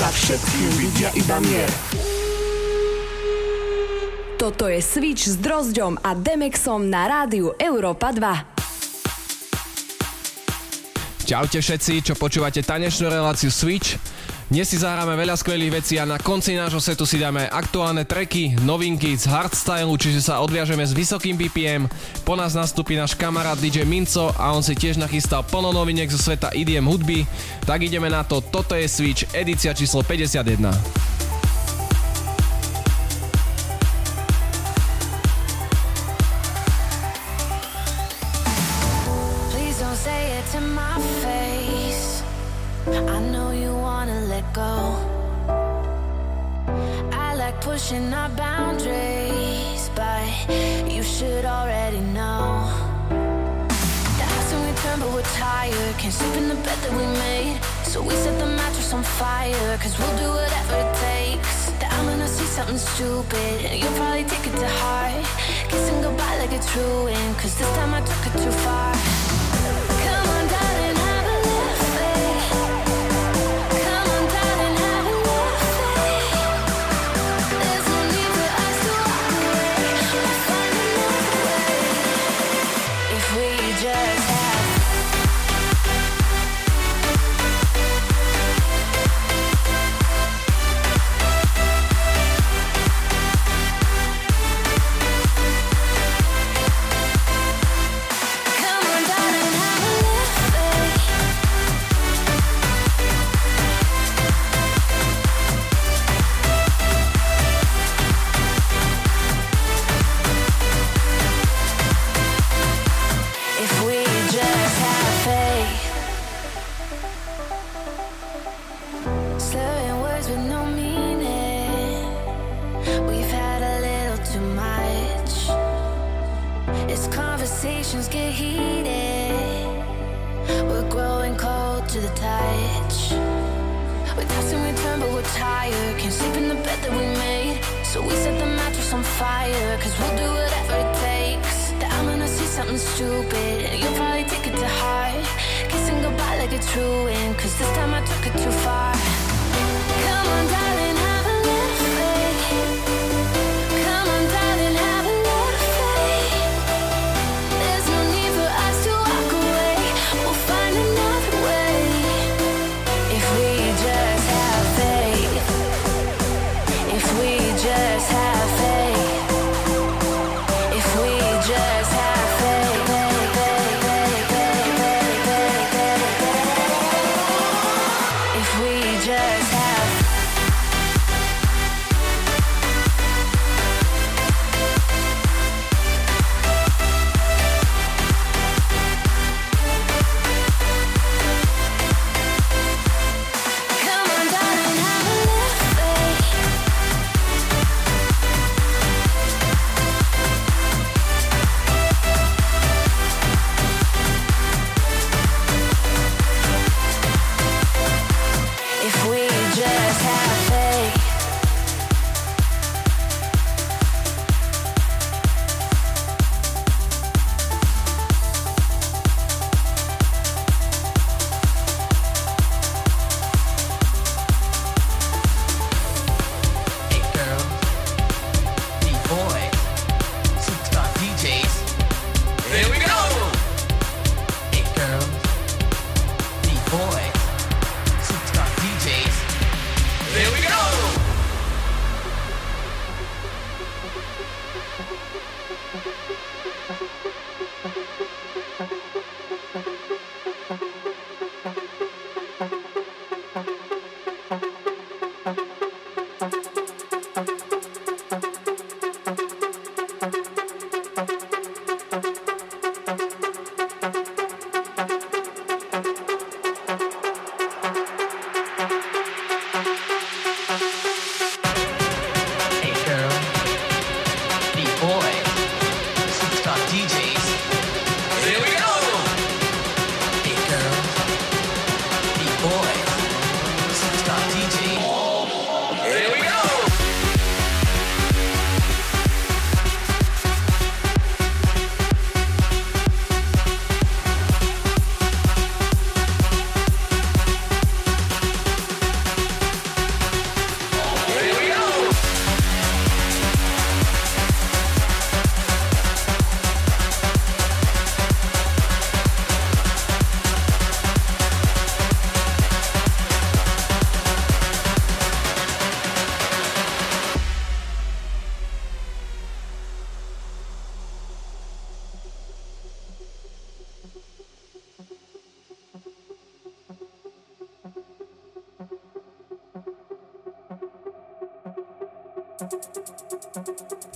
Za všetkým vidia iba mier. Toto je Switch s Drozďom a Demexom na rádiu Európa 2. Čaute všetci, čo počúvate tanečnú reláciu Switch. Dnes si zahráme veľa skvelých vecí a na konci nášho setu si dáme aktuálne treky, novinky z hardstyle, čiže sa odviažeme s vysokým BPM. Po nás nastúpi náš kamarát DJ Minco a on si tiež nachystal plno noviniek zo sveta IDM hudby. Tak ideme na to, toto je Switch, edícia číslo 51. Sleep in the bed that we made. So we set the mattress on fire, cause we'll do whatever it takes. That I'm gonna see something stupid, and you'll probably take it to heart. Kissing goodbye like it's ruined, cause this time I took it too far.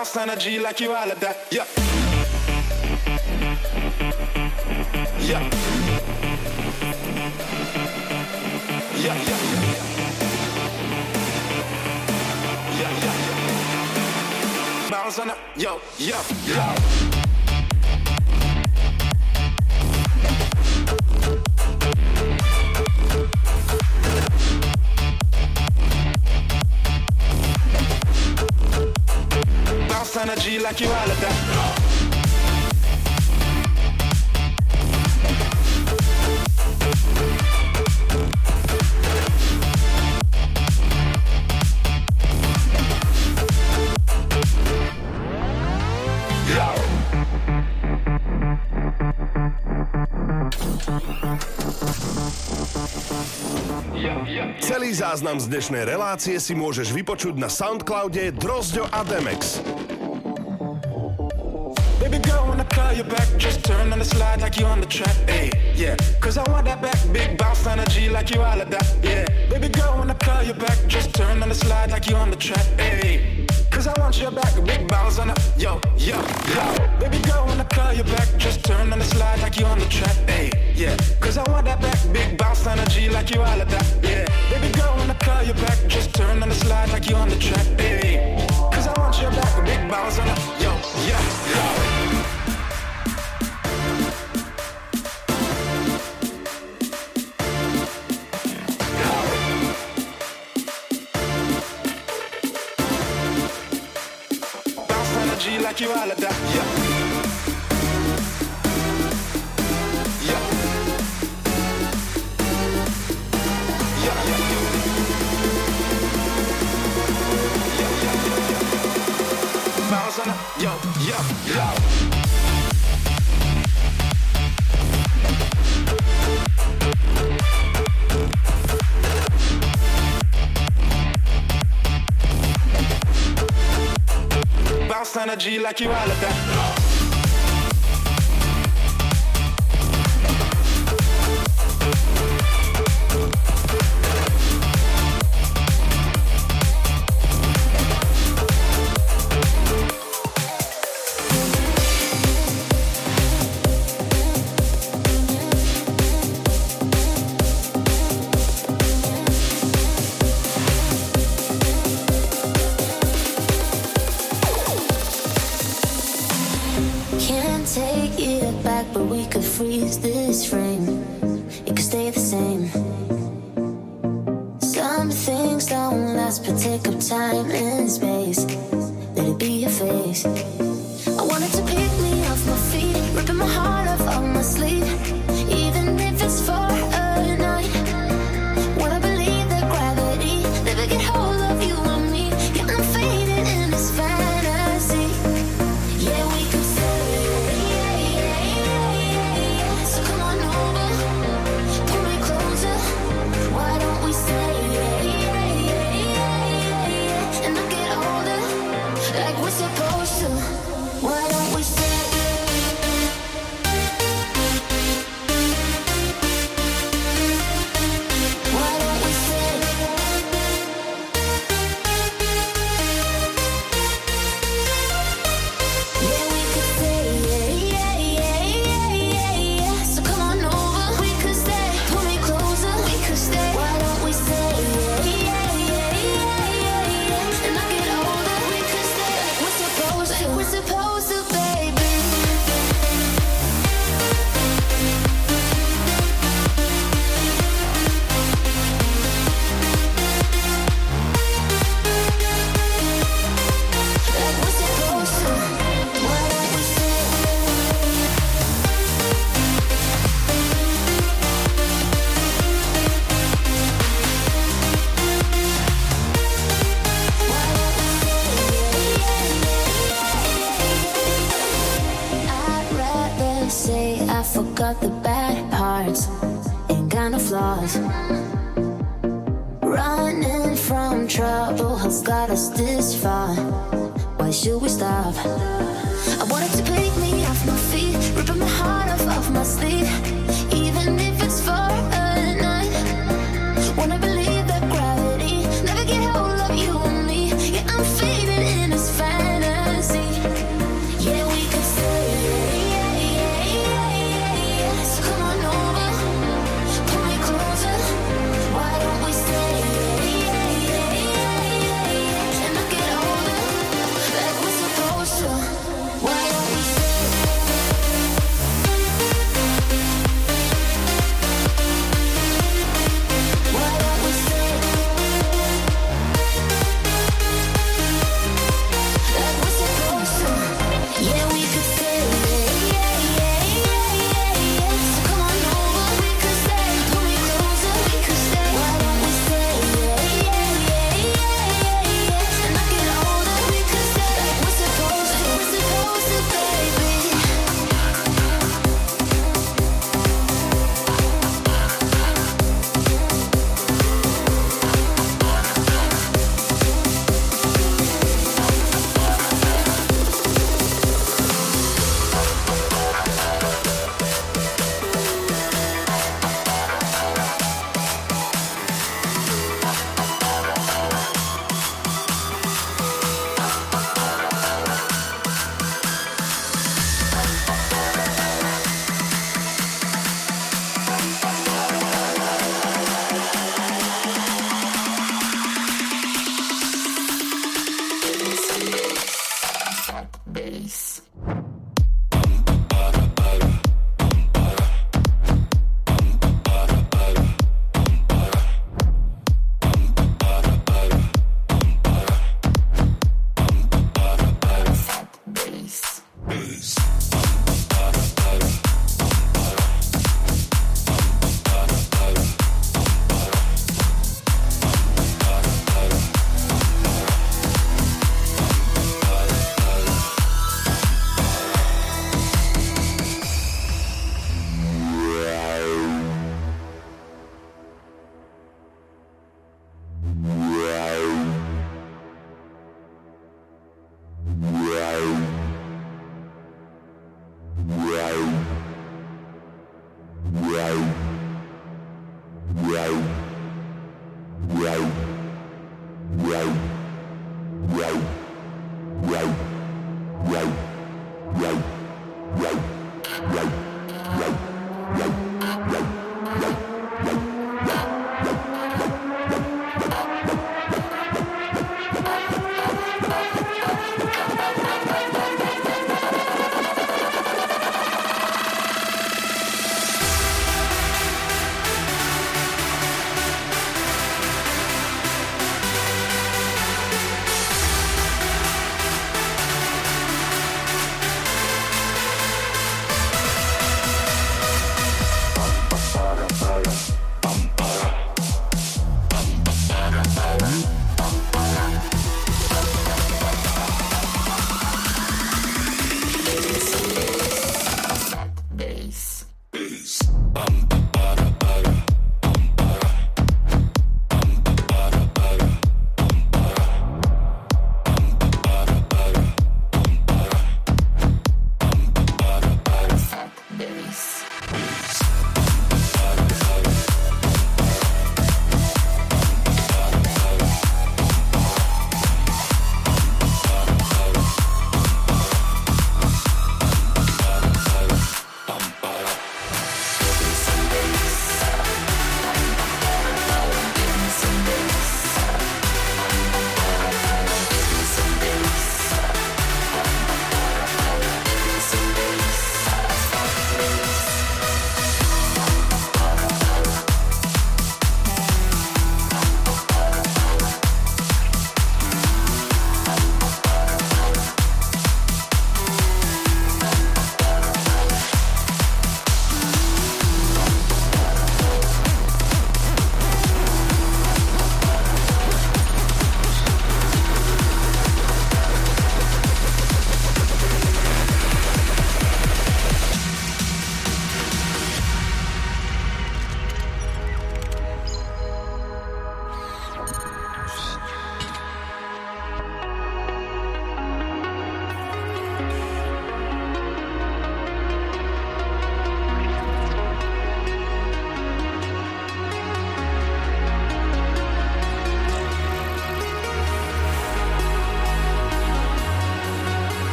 Bounce energy like you all of that. Yeah. Yeah. Yeah, yeah, yeah. Yeah, yeah, yeah. On yo, yo, yo. Energy like you all of that. Záznam z dnešnej relácie si môžeš vypočuť na Soundcloude Drozďo a Demex. Turn on the slide like you on the track, hey, yeah. Cause I want that back, big bounce energy like you all of that, yeah. Baby girl, when I call you back, just turn on the slide like you on the track, hey. Cause I want your back, big bounce on the, yo, yo, yo. Baby girl, when I call you back, just turn on the slide like you on the track, hey, yeah. Cause I want that back, big bounce energy like you all of that, yeah. Baby girl, when I call you back, just turn on the slide like you on the track, hey. Cause I want your back, big bounce on the, yo, yeah, yo. chi va like you all of.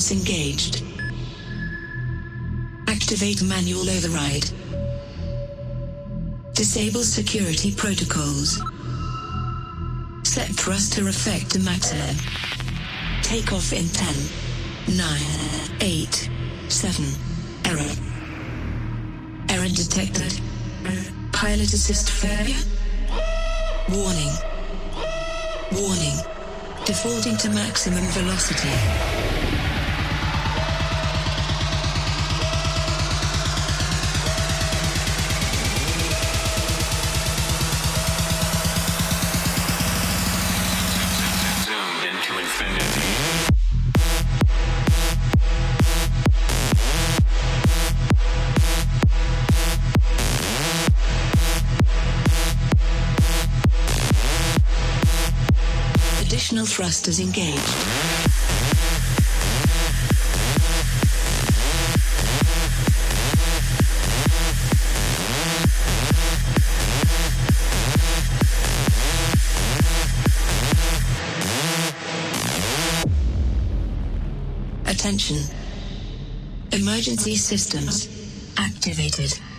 Sequence engaged. Activate manual override. Disable security protocols. Set thruster effect to maximum. Take off in 10, 9, 8, 7. Error. Error detected. Pilot assist failure. Warning. Warning. Defaulting to maximum velocity. Thrusters engaged. Attention. Emergency systems activated.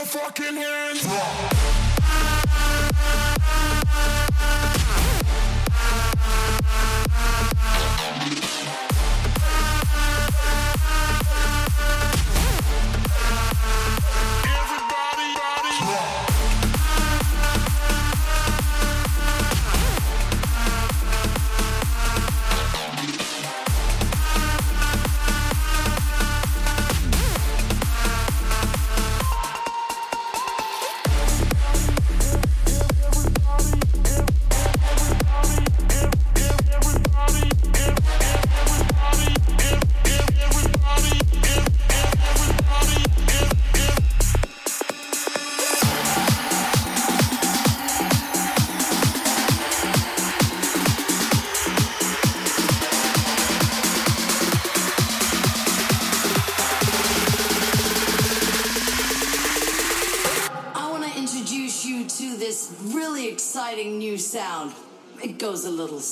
Your fucking hands.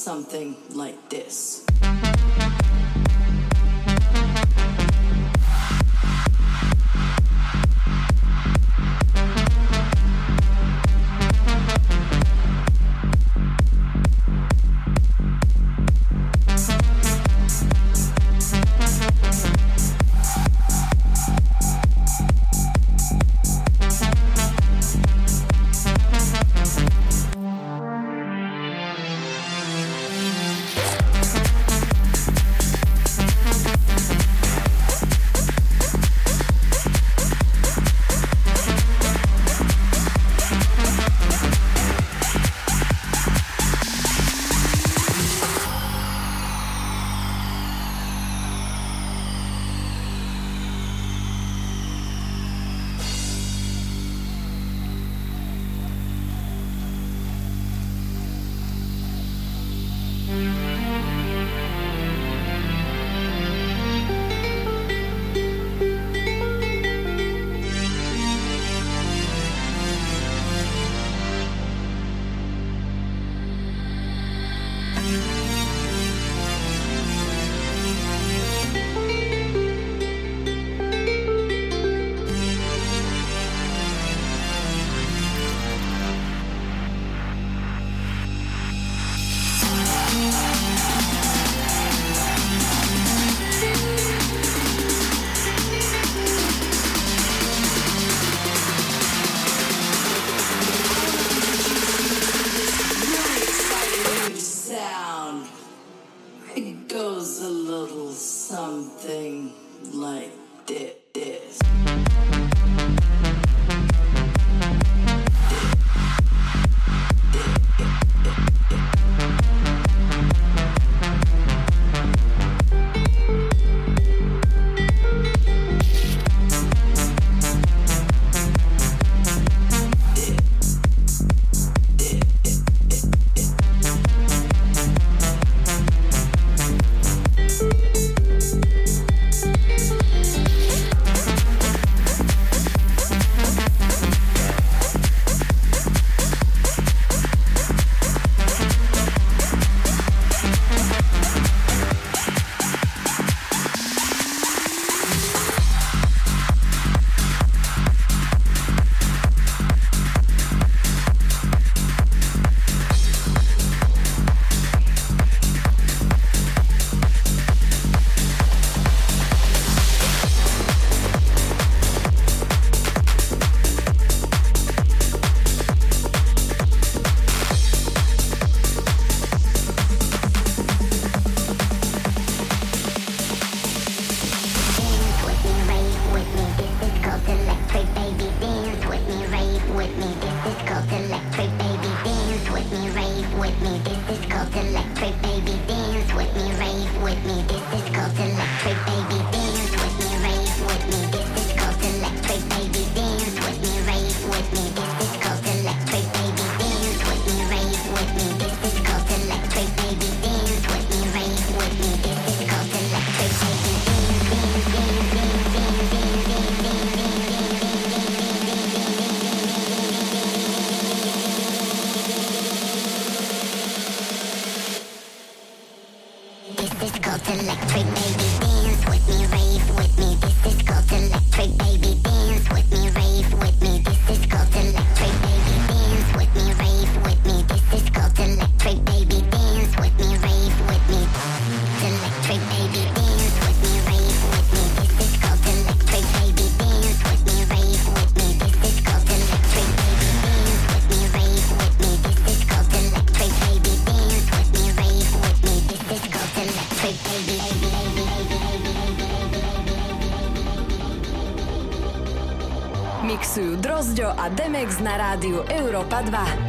Something na rádiu Európa 2.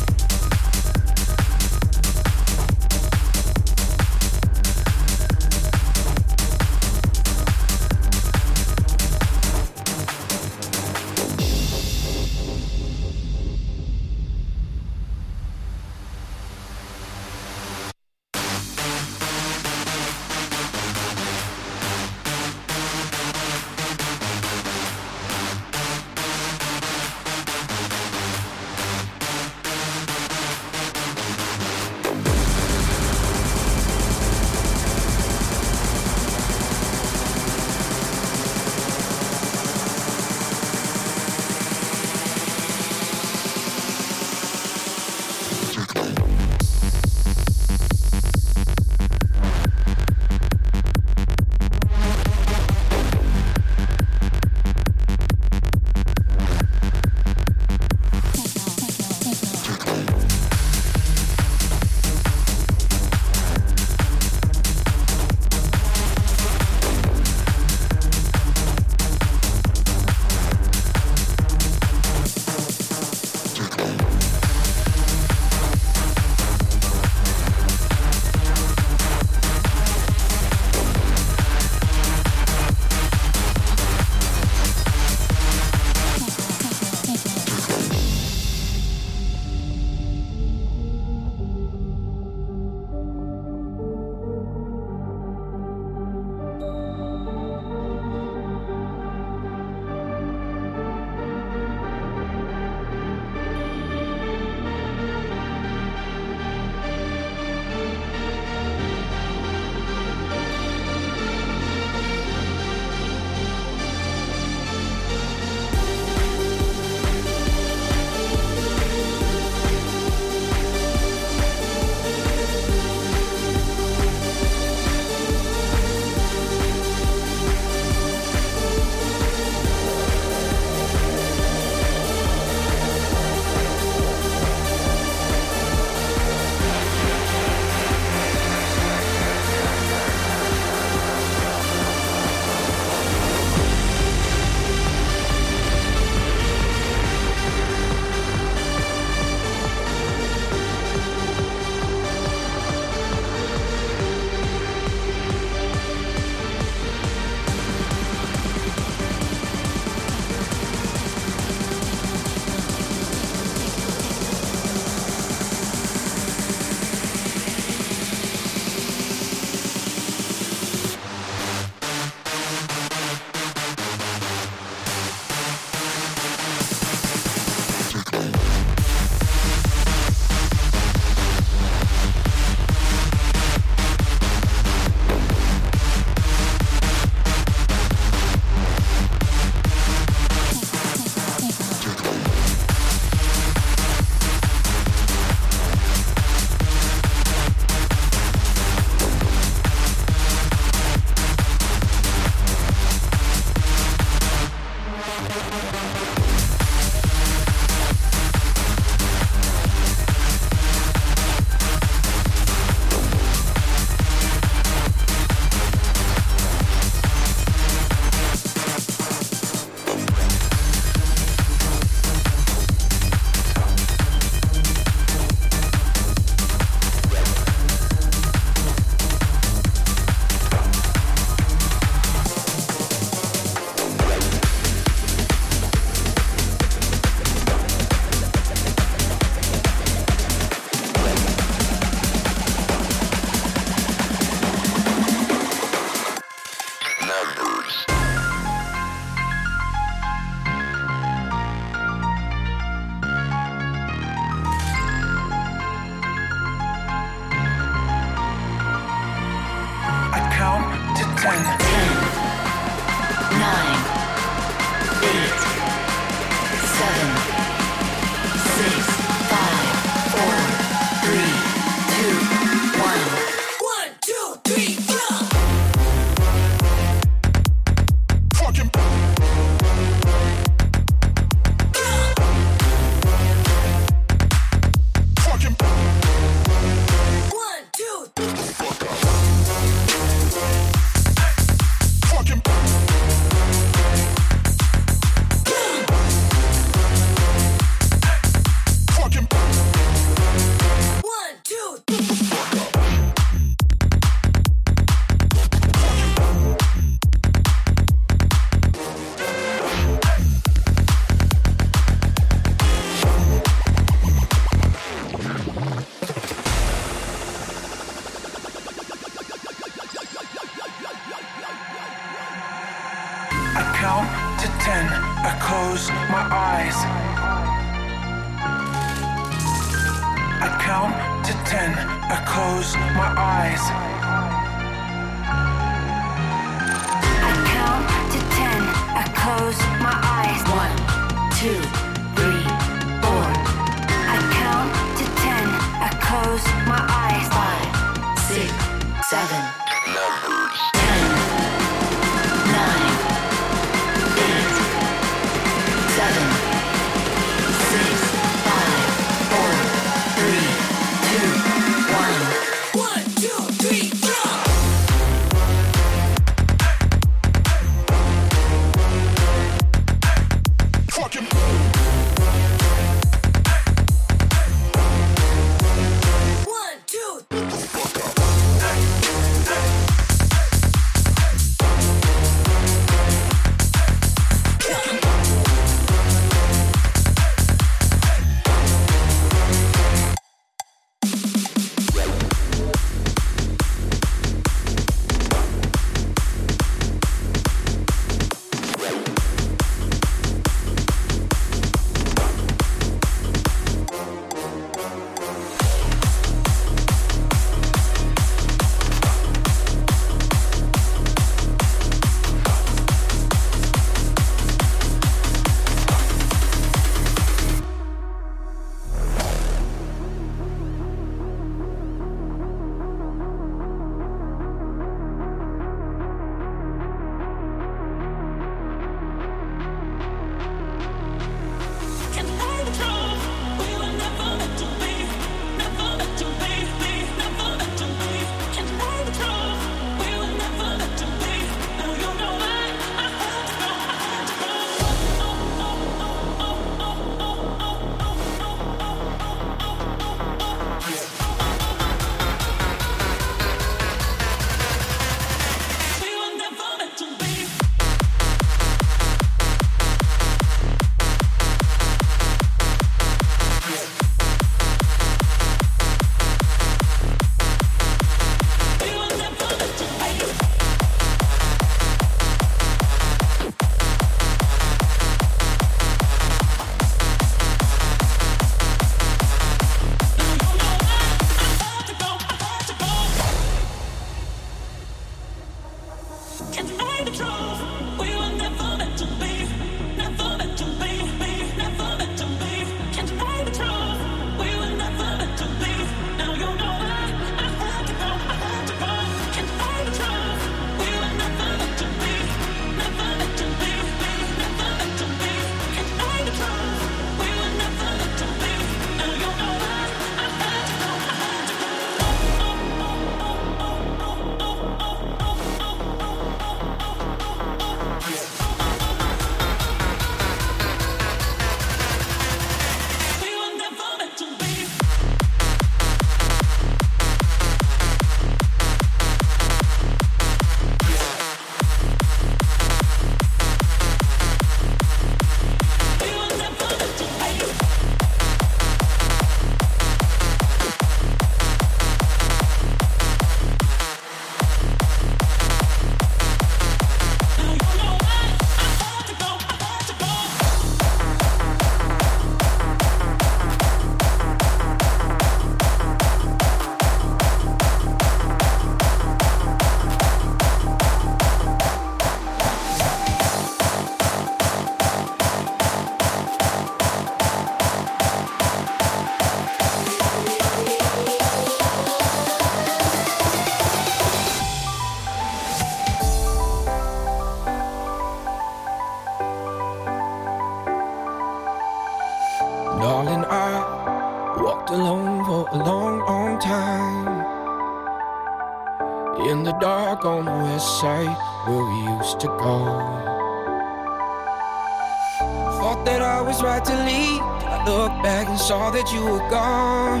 that you were gone.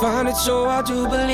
Find it so I do believe.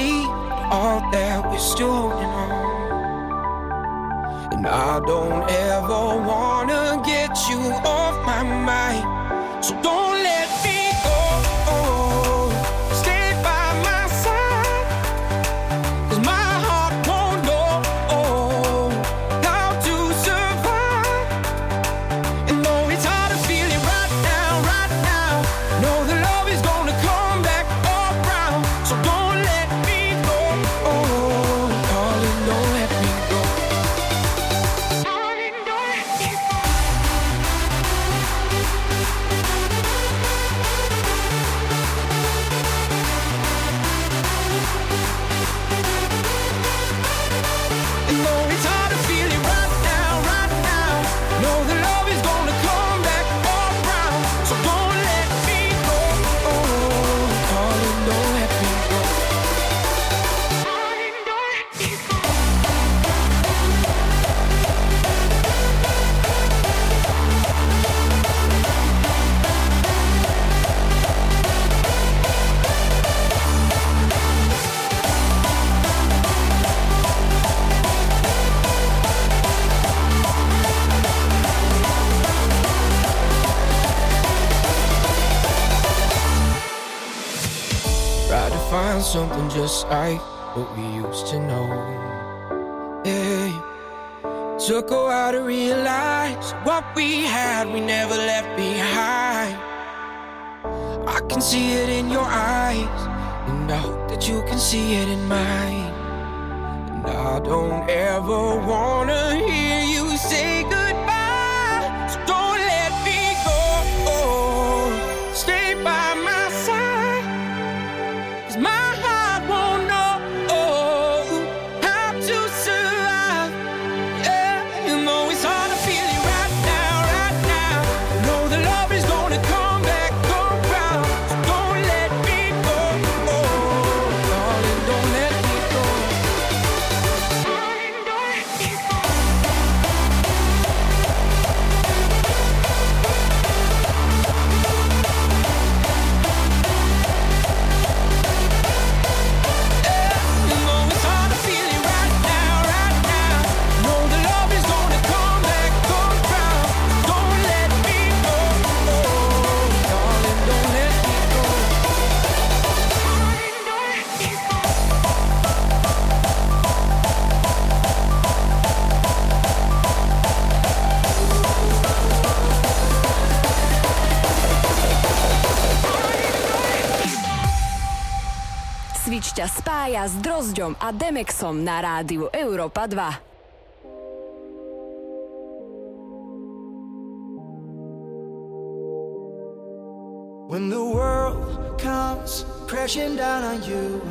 find something just like what we used to know. Hey, took a while to realize what we had, we never left behind. I can see it in your eyes, and I hope that you can see it in mine. And I don't ever wanna hear. Ťa spája s Drozďom a Demexom na rádiu Europa 2. When the world comes crashing down on you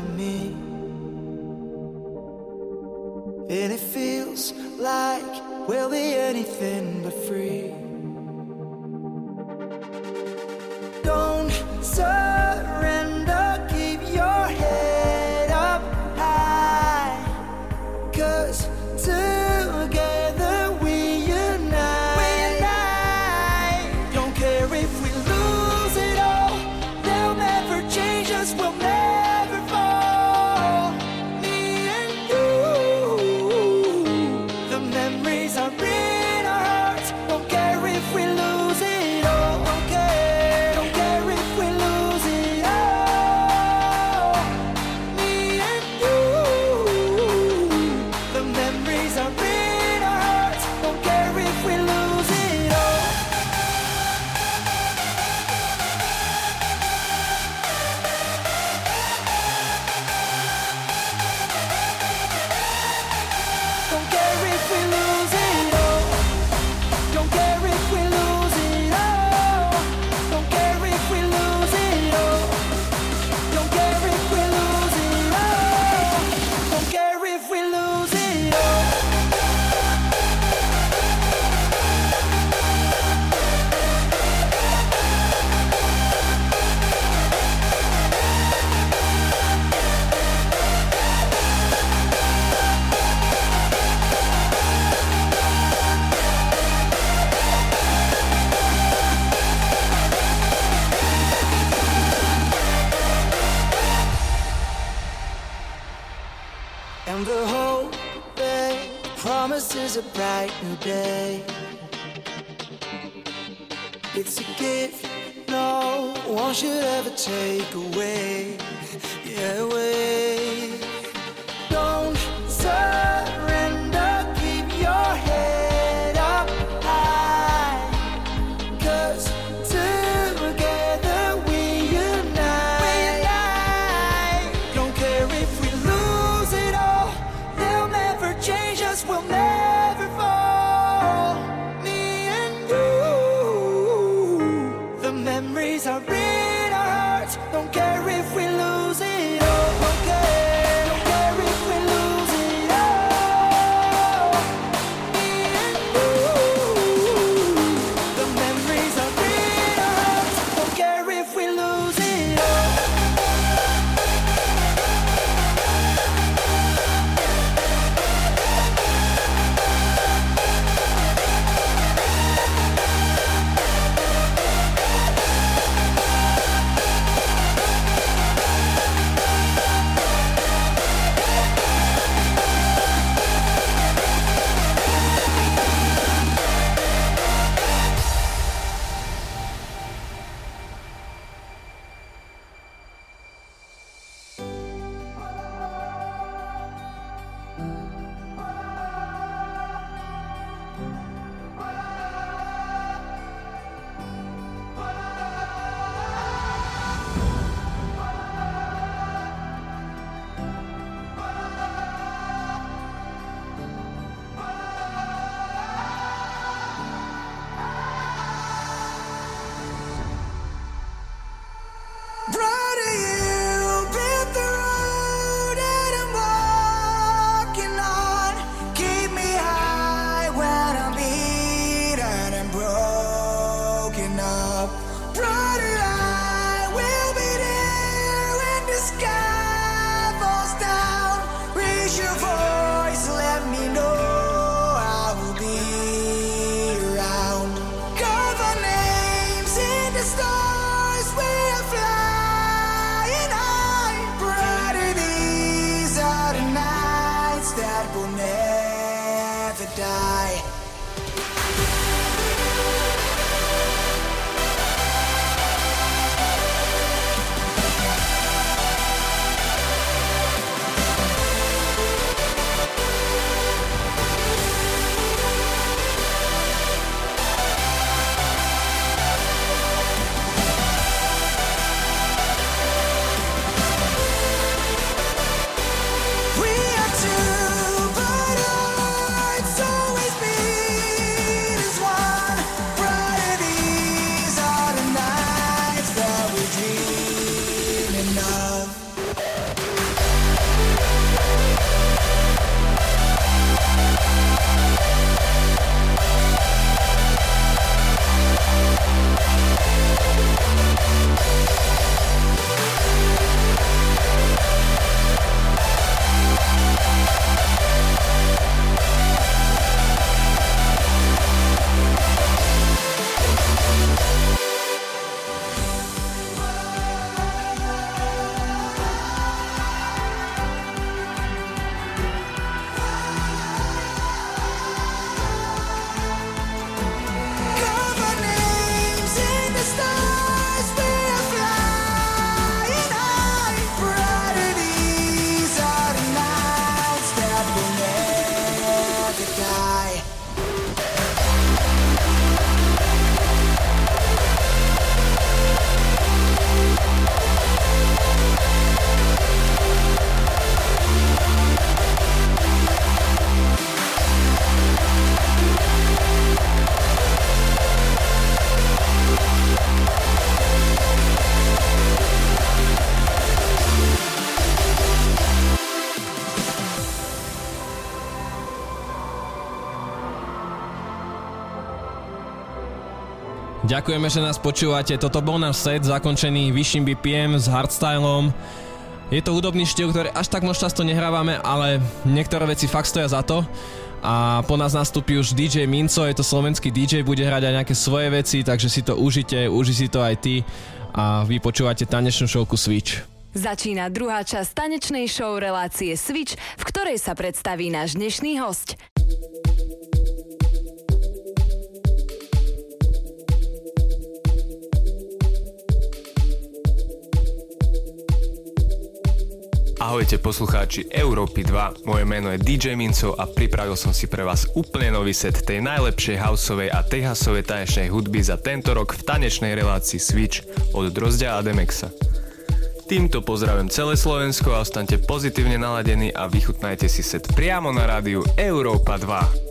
Ďakujeme, že nás počúvate. Toto bol náš set zakončený vyšším BPM s hardstylom. Je to hudobný štýl, ktorý až tak moc často nehrávame, ale niektoré veci fakt stoja za to. A po nás nastúpi už DJ Minco, je to slovenský DJ, bude hrať aj nejaké svoje veci, takže si to užite, uži si to aj ty a vy počúvate tanečnú šovku Switch. Začína druhá časť tanečnej show relácie Switch, v ktorej sa predstaví náš dnešný host. Ahojte poslucháči Európy 2, moje meno je DJ Minco a pripravil som si pre vás úplne nový set tej najlepšej houseovej a techasovej tanečnej hudby za tento rok v tanečnej relácii Switch od Drozdia a Demexa. Týmto pozdravím celé Slovensko a ostaňte pozitívne naladení a vychutnajte si set priamo na rádiu Európa 2.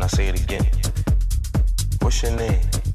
and I say it again. What's your name?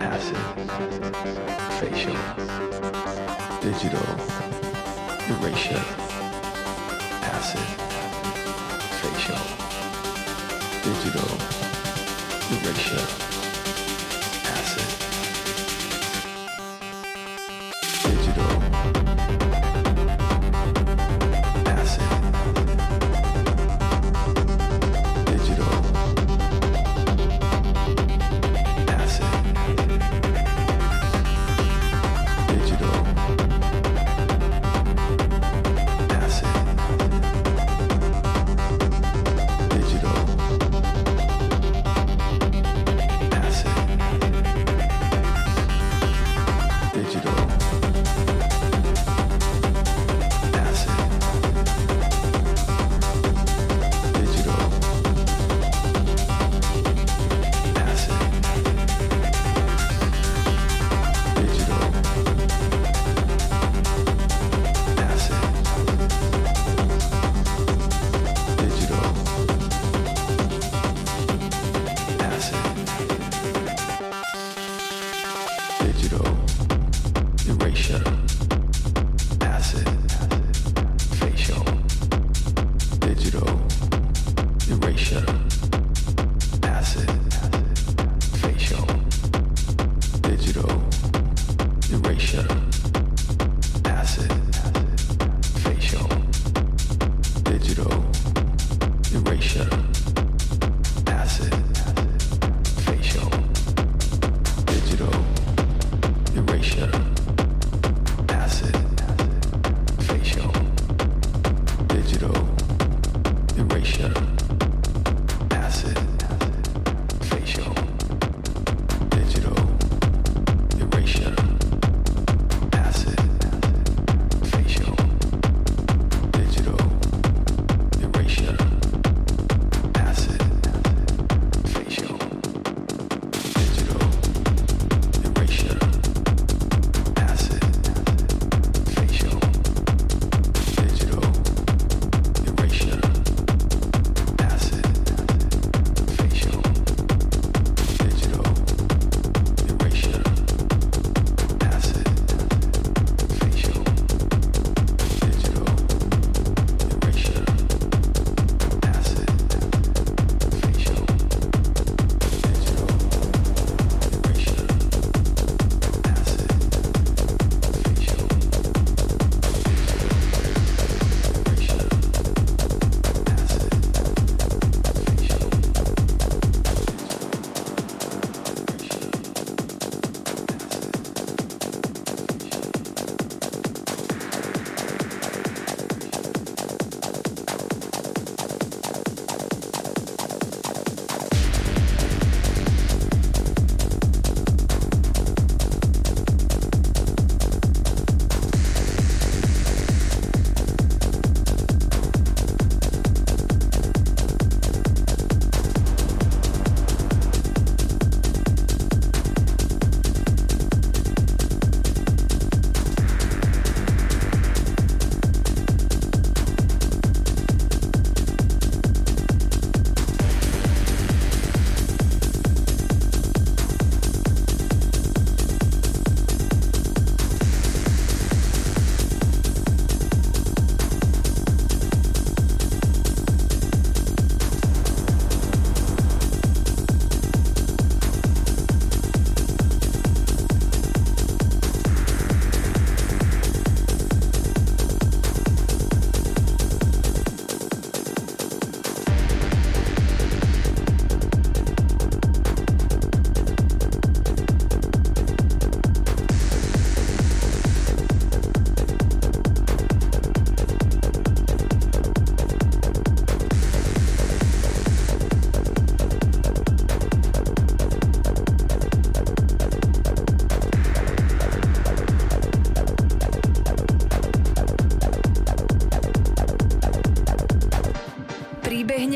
acid, facial, digital, erasure.